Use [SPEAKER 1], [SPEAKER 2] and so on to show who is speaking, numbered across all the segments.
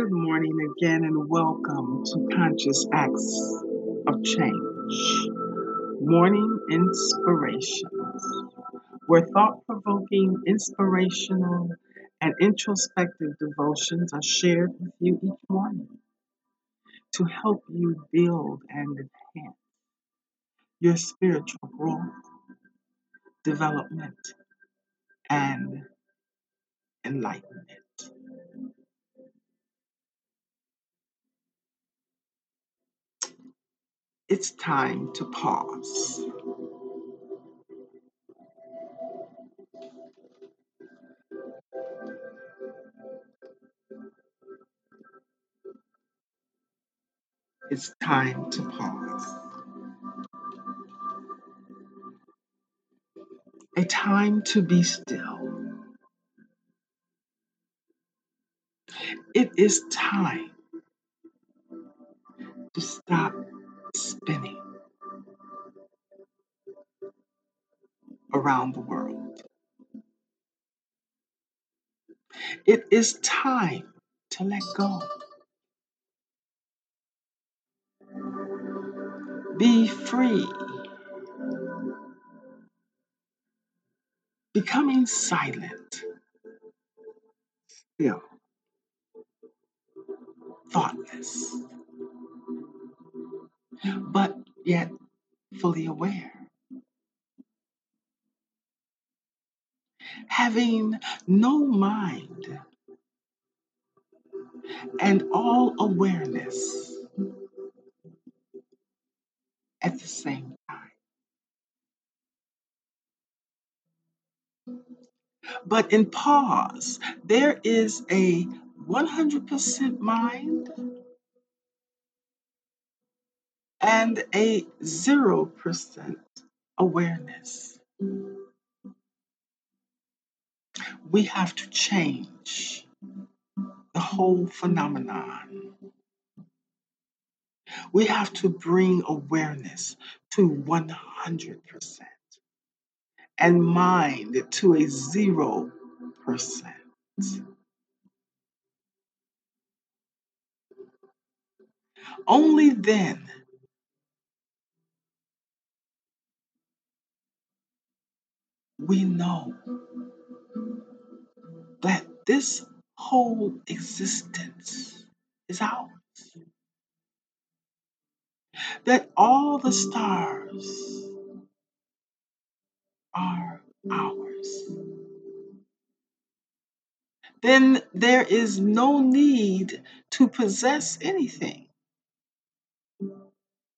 [SPEAKER 1] Good morning again, and welcome to Conscious Acts of Change Morning Inspirations, where thought provoking, inspirational, and introspective devotions are shared with you each morning to help you build and enhance your spiritual growth, development, and enlightenment. It's time to pause. It's time to pause. A time to be still. It is time to stop spinning around the world. It is time to let go. Be free. Becoming silent, still, thoughtless, but yet fully aware. Having no mind and all awareness at the same time. But in pause, there is a 100% mind and a 0% awareness. We have to change the whole phenomenon. We have to bring awareness to 100% and mind to a 0%. Only then we know that this whole existence is ours. That all the stars are ours. Then there is no need to possess anything.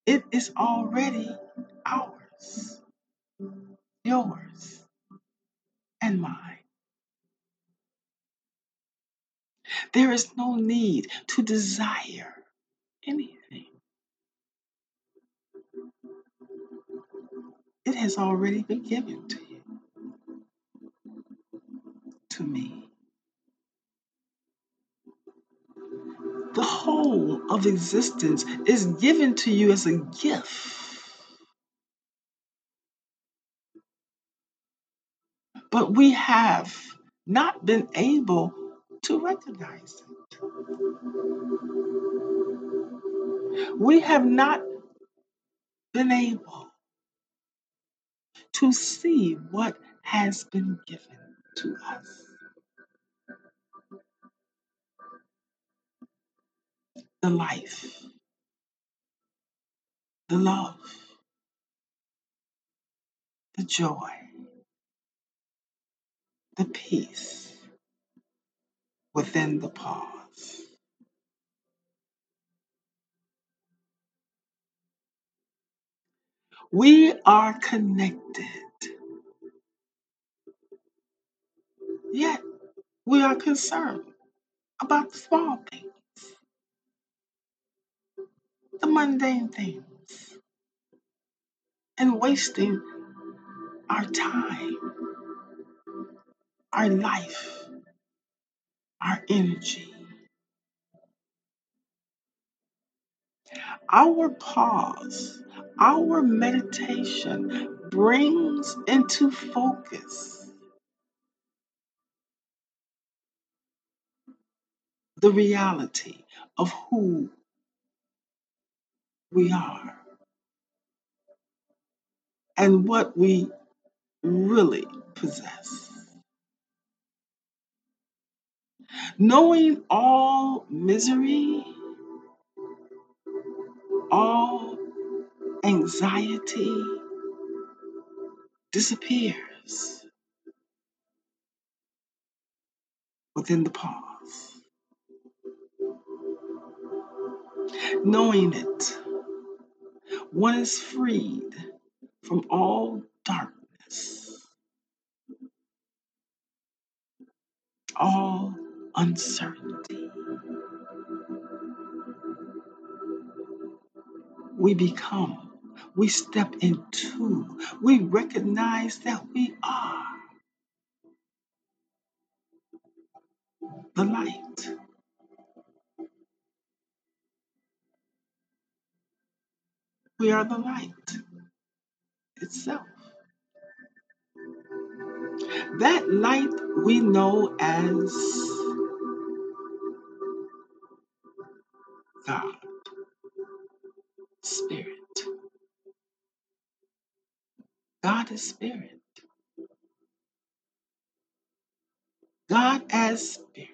[SPEAKER 1] It is already ours, yours, and mine. There is no need to desire anything. It has already been given to you, to me. The whole of existence is given to you as a gift. But we have not been able to recognize it. We have not been able to see what has been given to us. The life, the love, the joy, the peace within the pause. We are connected, yet we are concerned about the small things, the mundane things, and wasting our time, our life, our energy. Our pause, our meditation brings into focus the reality of who we are and what we really possess. Knowing all misery, all anxiety disappears within the pause. Knowing it, one is freed from all darkness, all uncertainty. We become, we step into, we recognize that we are the light. We are the light itself. That light we know as God, Spirit. God is Spirit. God as Spirit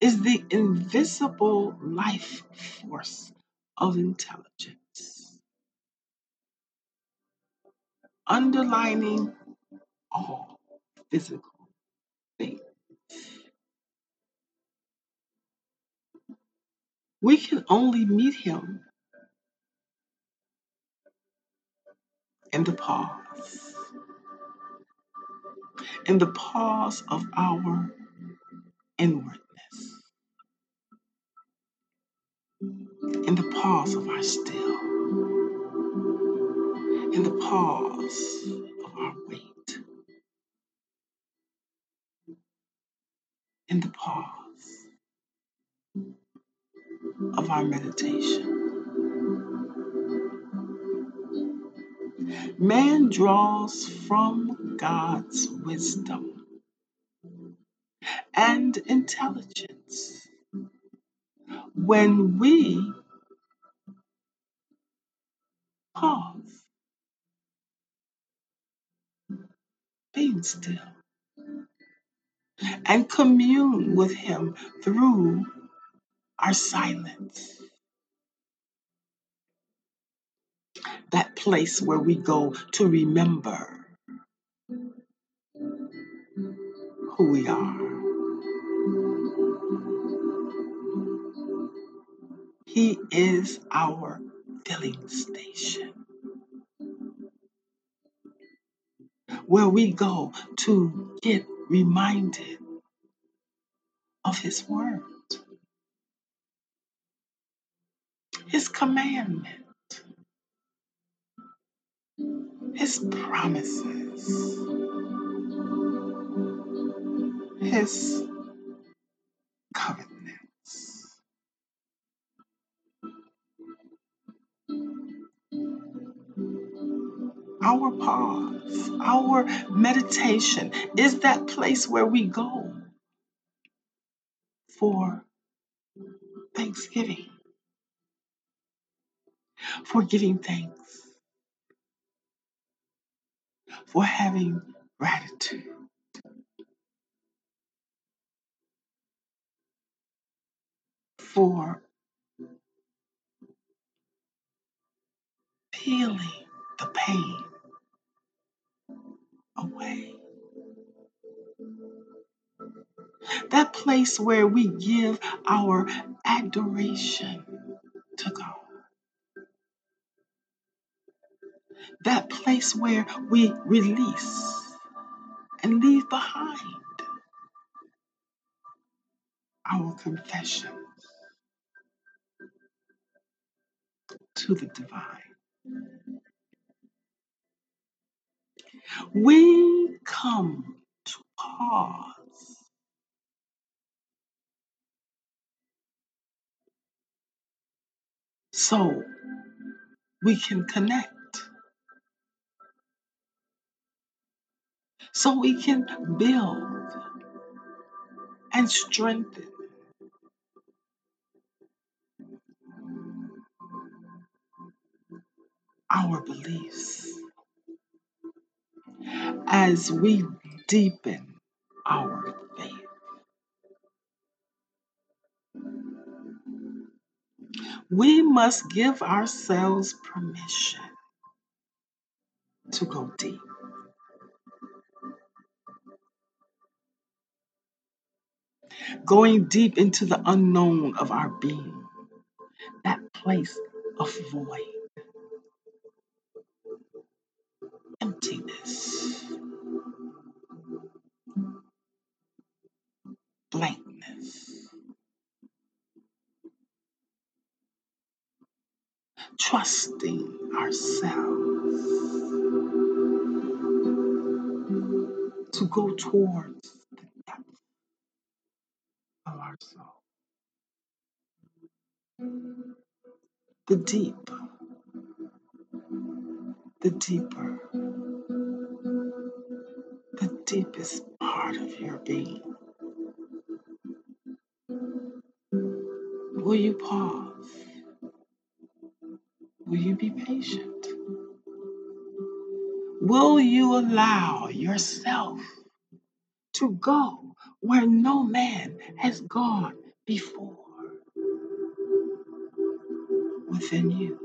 [SPEAKER 1] is the invisible life force of intelligence, underlining all physical things. We can only meet Him in the pause, in the pause of our inwardness, in the pause of our still, in the pause of our wait, in the pause of our meditation. Man draws from God's wisdom and intelligence when we pause, being still, and commune with Him through our silence. That place where we go to remember who we are. He is our filling station where we go to get reminded of His word, His commandment, His promises, His covenants. Our pause, our meditation is that place where we go for thanksgiving, for giving thanks, for having gratitude, for peeling the pain away. That place where we give our adoration to God. That place where we release and leave behind our confessions to the divine. We come to pause so we can connect, so we can build and strengthen. Our beliefs as we deepen our faith. we must give ourselves permission to go deep. Going deep into the unknown of our being, that place of void, of our soul, the deep, the deeper, the deepest part of your being. Will you pause? Will you be patient? Will you allow yourself to go where no man has gone before within you?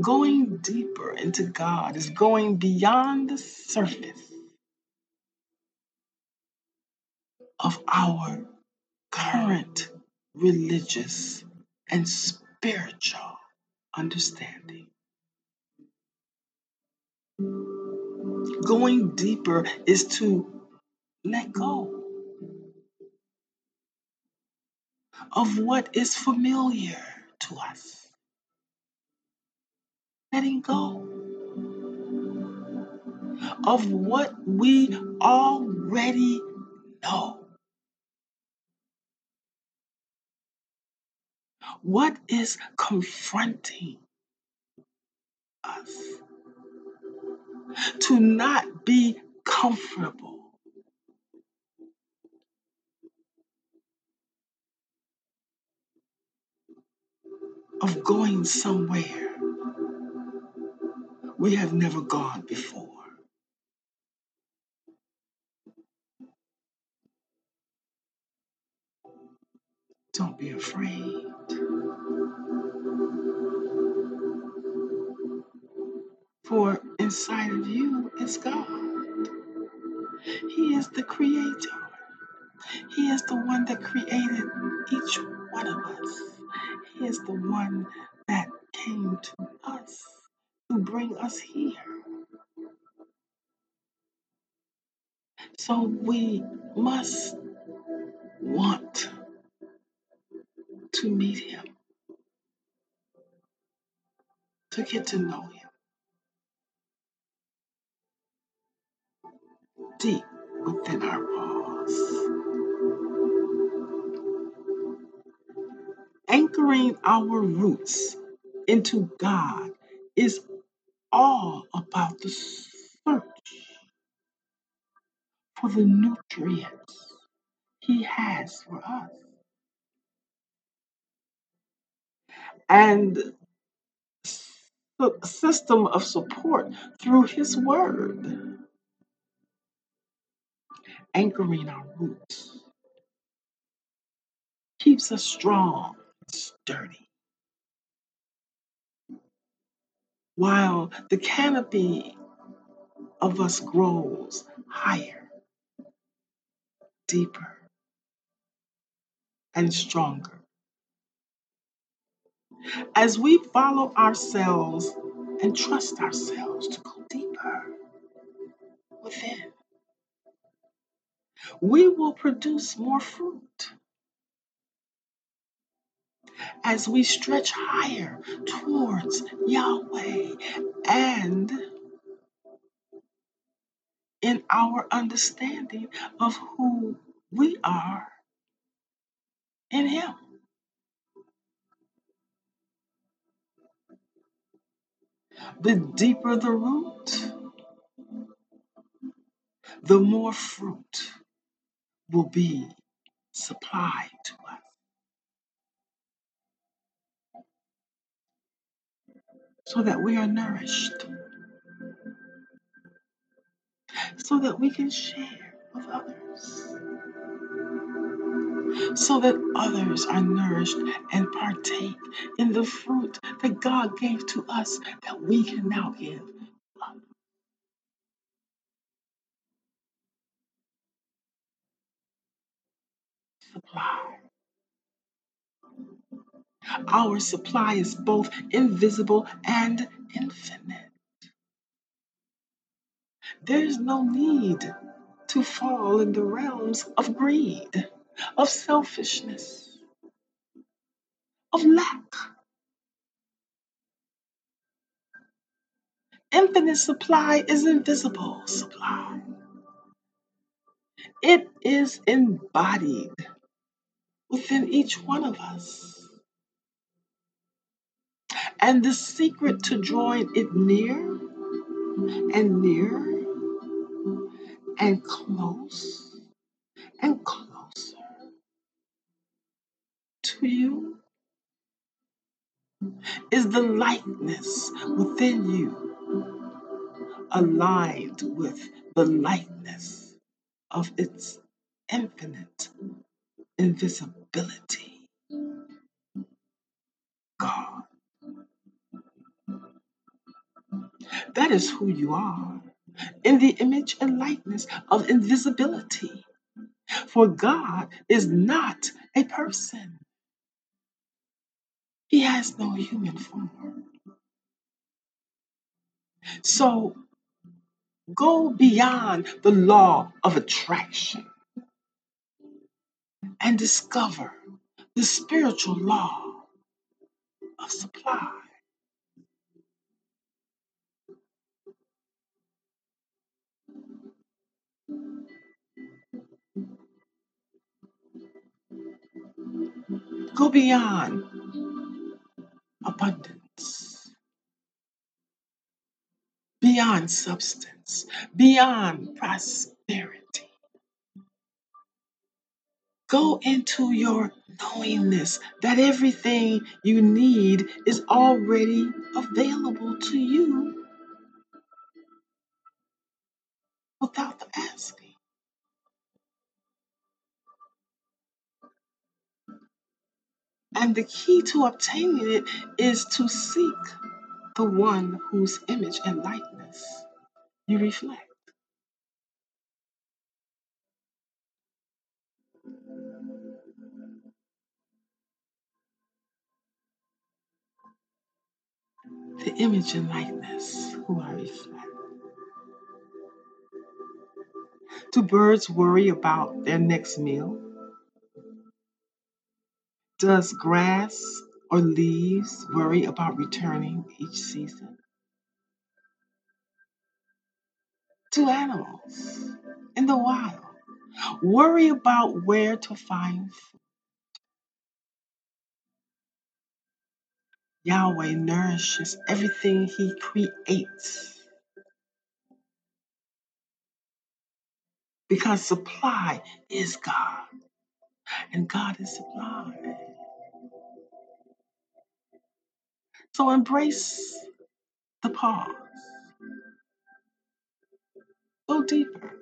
[SPEAKER 1] Going deeper into God is going beyond the surface of our current religious and spiritual understanding. Going deeper is to let go of what is familiar to us. Letting go of what we already know. What is confronting us? To not be comfortable. Of going somewhere we have never gone before. Don't be afraid. For inside of you is God. He is the creator. He is the one that created each one of us. He is the one that came to us to bring us here. So we must want to meet him, to get to know him deep within our walls. Anchoring our roots into God is all about the search for the nutrients he has for us. And the system of support through his word, anchoring our roots, keeps us strong, and sturdy, while the canopy of us grows higher, deeper, and stronger. As we follow ourselves and trust ourselves to go deeper within, we will produce more fruit as we stretch higher towards Yahweh and in our understanding of who we are in Him. The deeper the root, the more fruit will be supplied to us. So that we are nourished, so that we can share with others, so that others are nourished and partake in the fruit that God gave to us that we can now give. Supply. Our supply is both invisible and infinite. There's no need to fall in the realms of greed, of selfishness, of lack. Infinite supply is invisible supply. It is embodied within each one of us. And the secret to drawing it near and near and close and closer to you is the likeness within you aligned with the likeness of its infinite invisibility. God, that is who you are in the image and likeness of invisibility. For God is not a person, He has no human form. So go beyond the law of attraction and discover the spiritual law of supply. Go beyond abundance, beyond substance, beyond prosperity. Go into your knowingness that everything you need is already available to you without the asking. And the key to obtaining it is to seek the one whose image and likeness you reflect. The image and likeness who I reflect. Do birds worry about their next meal? Does grass or leaves worry about returning each season? Do animals in the wild worry about where to find food? Yahweh nourishes everything He creates. Because supply is God. And God is supply. So embrace the pause, go deeper,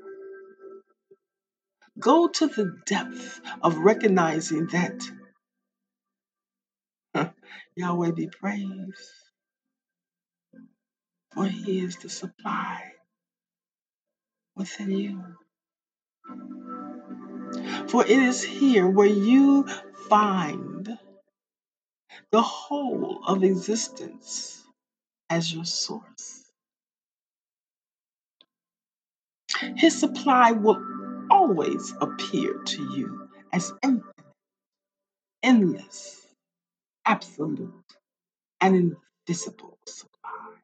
[SPEAKER 1] go to the depth of recognizing that Yahweh be praised, for He is the supply within you. For it is here where you find the whole of existence as your source. His supply will always appear to you as infinite, endless, absolute, and invisible supply. Oh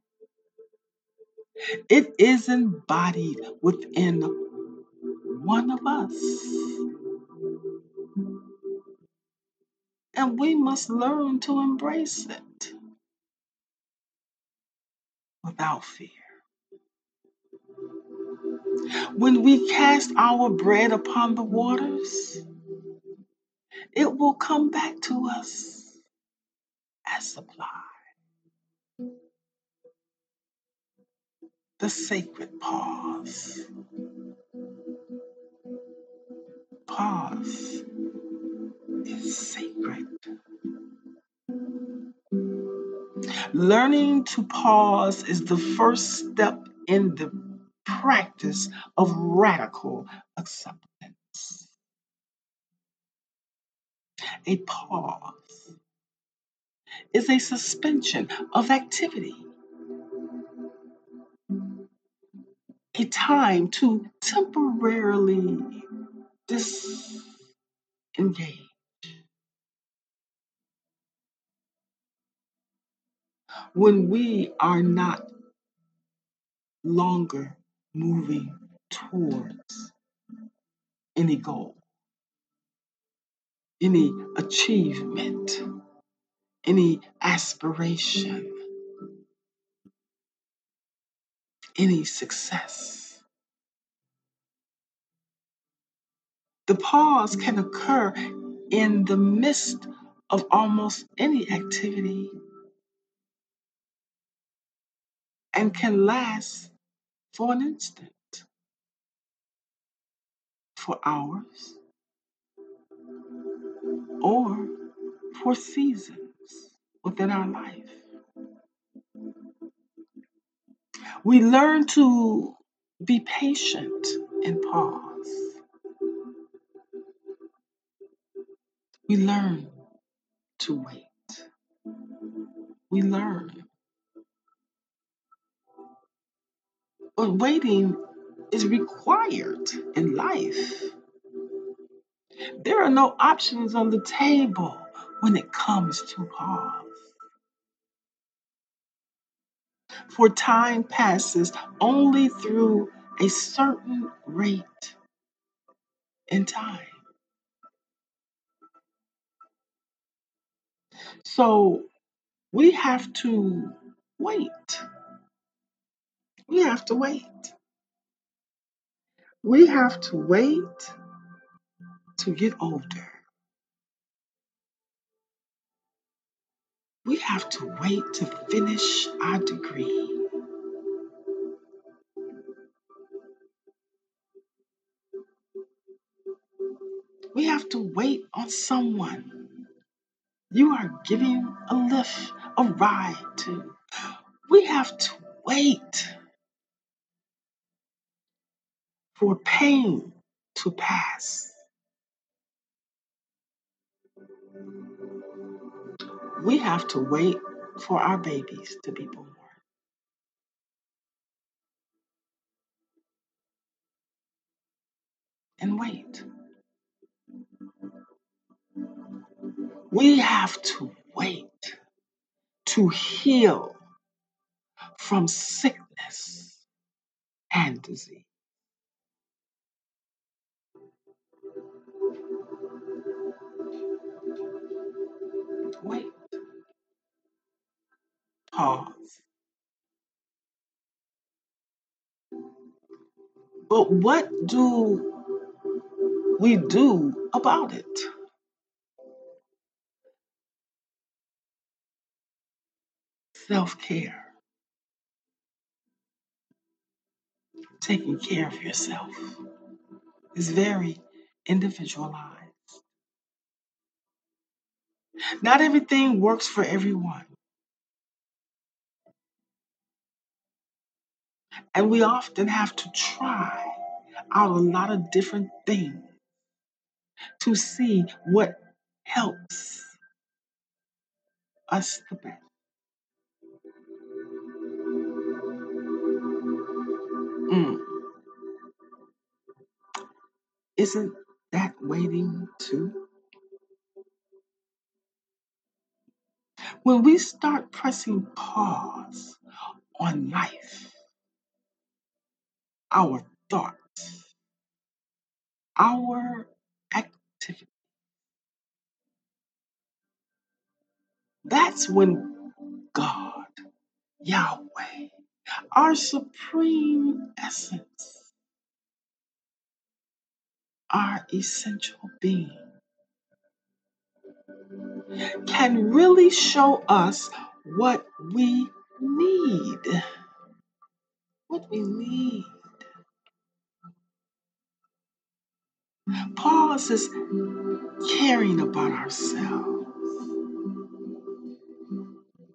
[SPEAKER 1] it is embodied within one of us, and we must learn to embrace it without fear. When we cast our bread upon the waters, it will come back to us as supply. the sacred pause. Pause is sacred. Learning to pause is the first step in the practice of radical acceptance. A pause is a suspension of activity, a time to temporarily disengage. When we are not longer moving towards any goal, any achievement, any aspiration, any success. The pause can occur in the midst of almost any activity and can last for an instant, for hours, or for seasons within our life. We learn to be patient and pause. We learn to wait. We learn. But waiting is required in life. There are no options on the table when it comes to pause. For time passes only through a certain rate in time. So we have to wait. We have to wait. We have to wait to get older. We have to wait to finish our degree. We have to wait on someone you are giving a lift, a ride to. We have to wait for pain to pass. We have to wait for our babies to be born. And wait. We have to wait to heal from sickness and disease. Wait. Pause. But what do we do about it? Self care. Taking care of yourself is very individualized. Not everything works for everyone. And we often have to try out a lot of different things to see what helps us the best. Mm. Isn't that waiting too? When we start pressing pause on life, our thoughts, our activity, that's when God, Yahweh, our supreme essence, our essential being, can really show us what we need. what we need. Pause is caring about ourselves.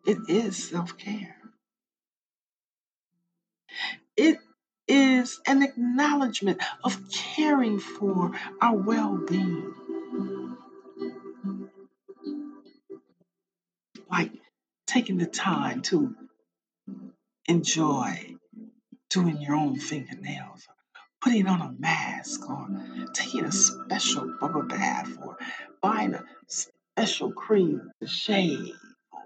[SPEAKER 1] It is self care. It is an acknowledgement of caring for our well being. Like taking the time to enjoy doing your own fingernails, putting on a mask, or taking a special bubble bath, or buying a special cream to shave, or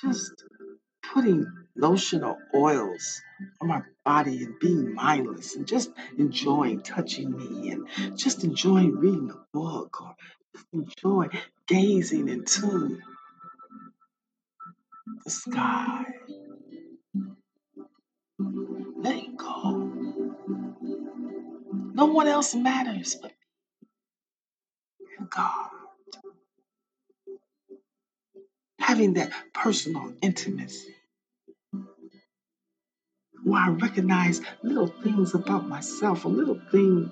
[SPEAKER 1] just putting lotion or oils on my body and being mindless and just enjoying touching me and just enjoying reading a book or just enjoy gazing into the sky. No one else matters but God. Having that personal intimacy where I recognize little things about myself or little things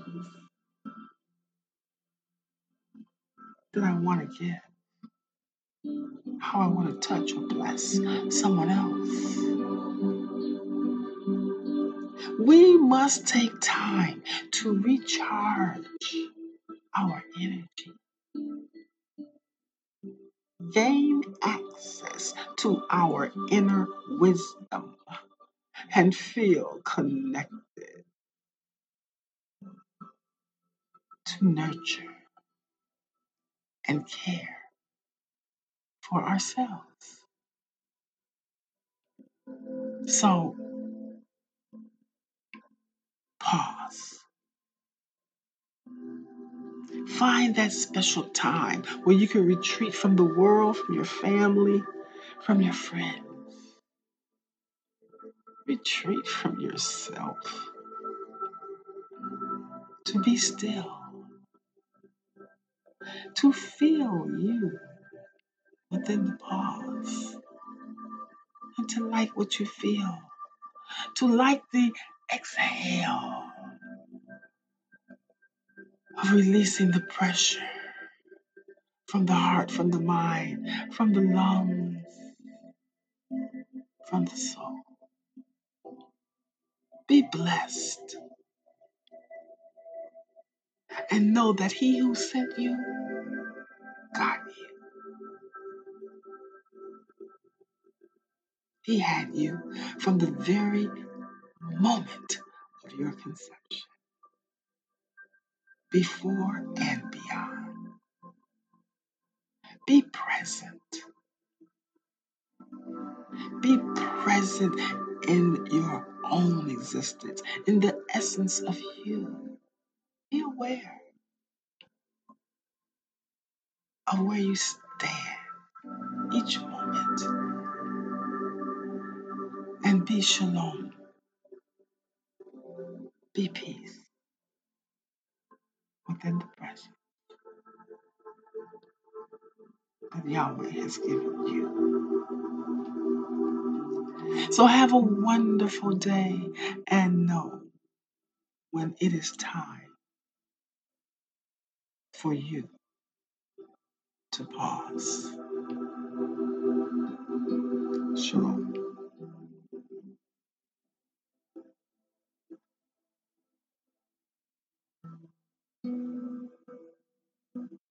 [SPEAKER 1] that I want to get, how I want to touch or bless someone else. We must take time to recharge our energy, gain access to our inner wisdom, and feel connected to nurture and care for ourselves. So, pause. Find that special time where you can retreat from the world, from your family, from your friends. Retreat from yourself to be still, to feel you within the pause, and to like what you feel, to like the exhale of releasing the pressure from the heart, from the mind, from the lungs, from the soul. Be blessed and know that He who sent you got you. He had you from the very moment of your conception, before and beyond. Be present. Be present in your own existence, in the essence of you. Be aware of where you stand each moment and be shalom, be peace within the present that Yahweh has given you. So have a wonderful day and know when it is time for you to pause. Shalom.